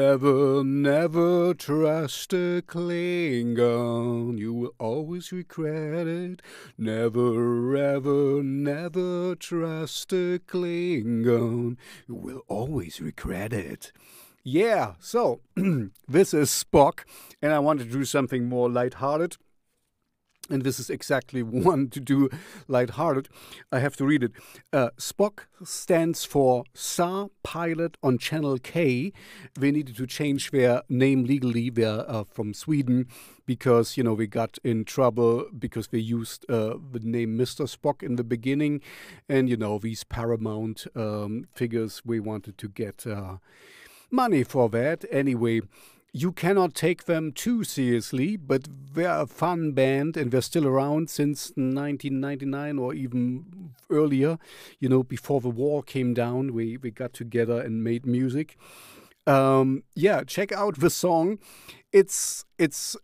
ever, never trust a Klingon. You will always regret it. Never, ever, never trust a Klingon. You will always regret it. Yeah, so this is Spock, and I want to do something more lighthearted and this is exactly one to do lighthearted. I have to read it. Uh, Spock stands for Star Pilot on Channel K. They needed to change their name legally. They're uh, from Sweden because you know we got in trouble because they used uh, the name Mr. Spock in the beginning, and you know these Paramount um, figures. We wanted to get uh, money for that anyway you cannot take them too seriously, but they're a fun band and they're still around since 1999 or even earlier. You know, before the wall came down, we, we got together and made music. Um, yeah, check out the song. It's it's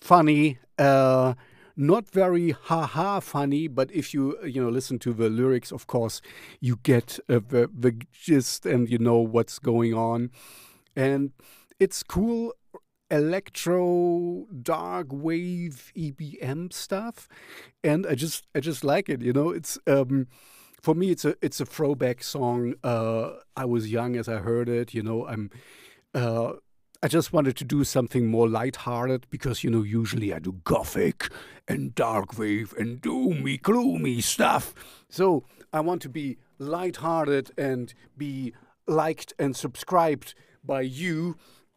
funny. Uh, not very ha-ha funny, but if you you know listen to the lyrics, of course, you get uh, the the gist and you know what's going on, and it's cool electro dark wave EBM stuff and I just I just like it you know? It's um for me it's a it's a throwback song uh I was young as I heard it you know? I'm uh I just wanted to do something more lighthearted because you know usually I do gothic and dark wave and doomy gloomy stuff. So I want to be lighthearted and be liked and subscribed by you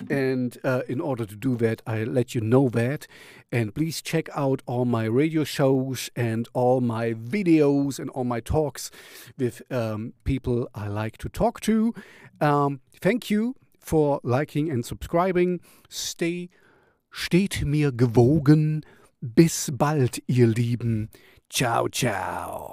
and uh, in order to do that, I let you know that. And please check out all my radio shows and all my videos and all my talks with um, people I like to talk to. Um, thank you for liking and subscribing. Stay, steht mir gewogen. Bis bald, ihr Lieben. Ciao, ciao.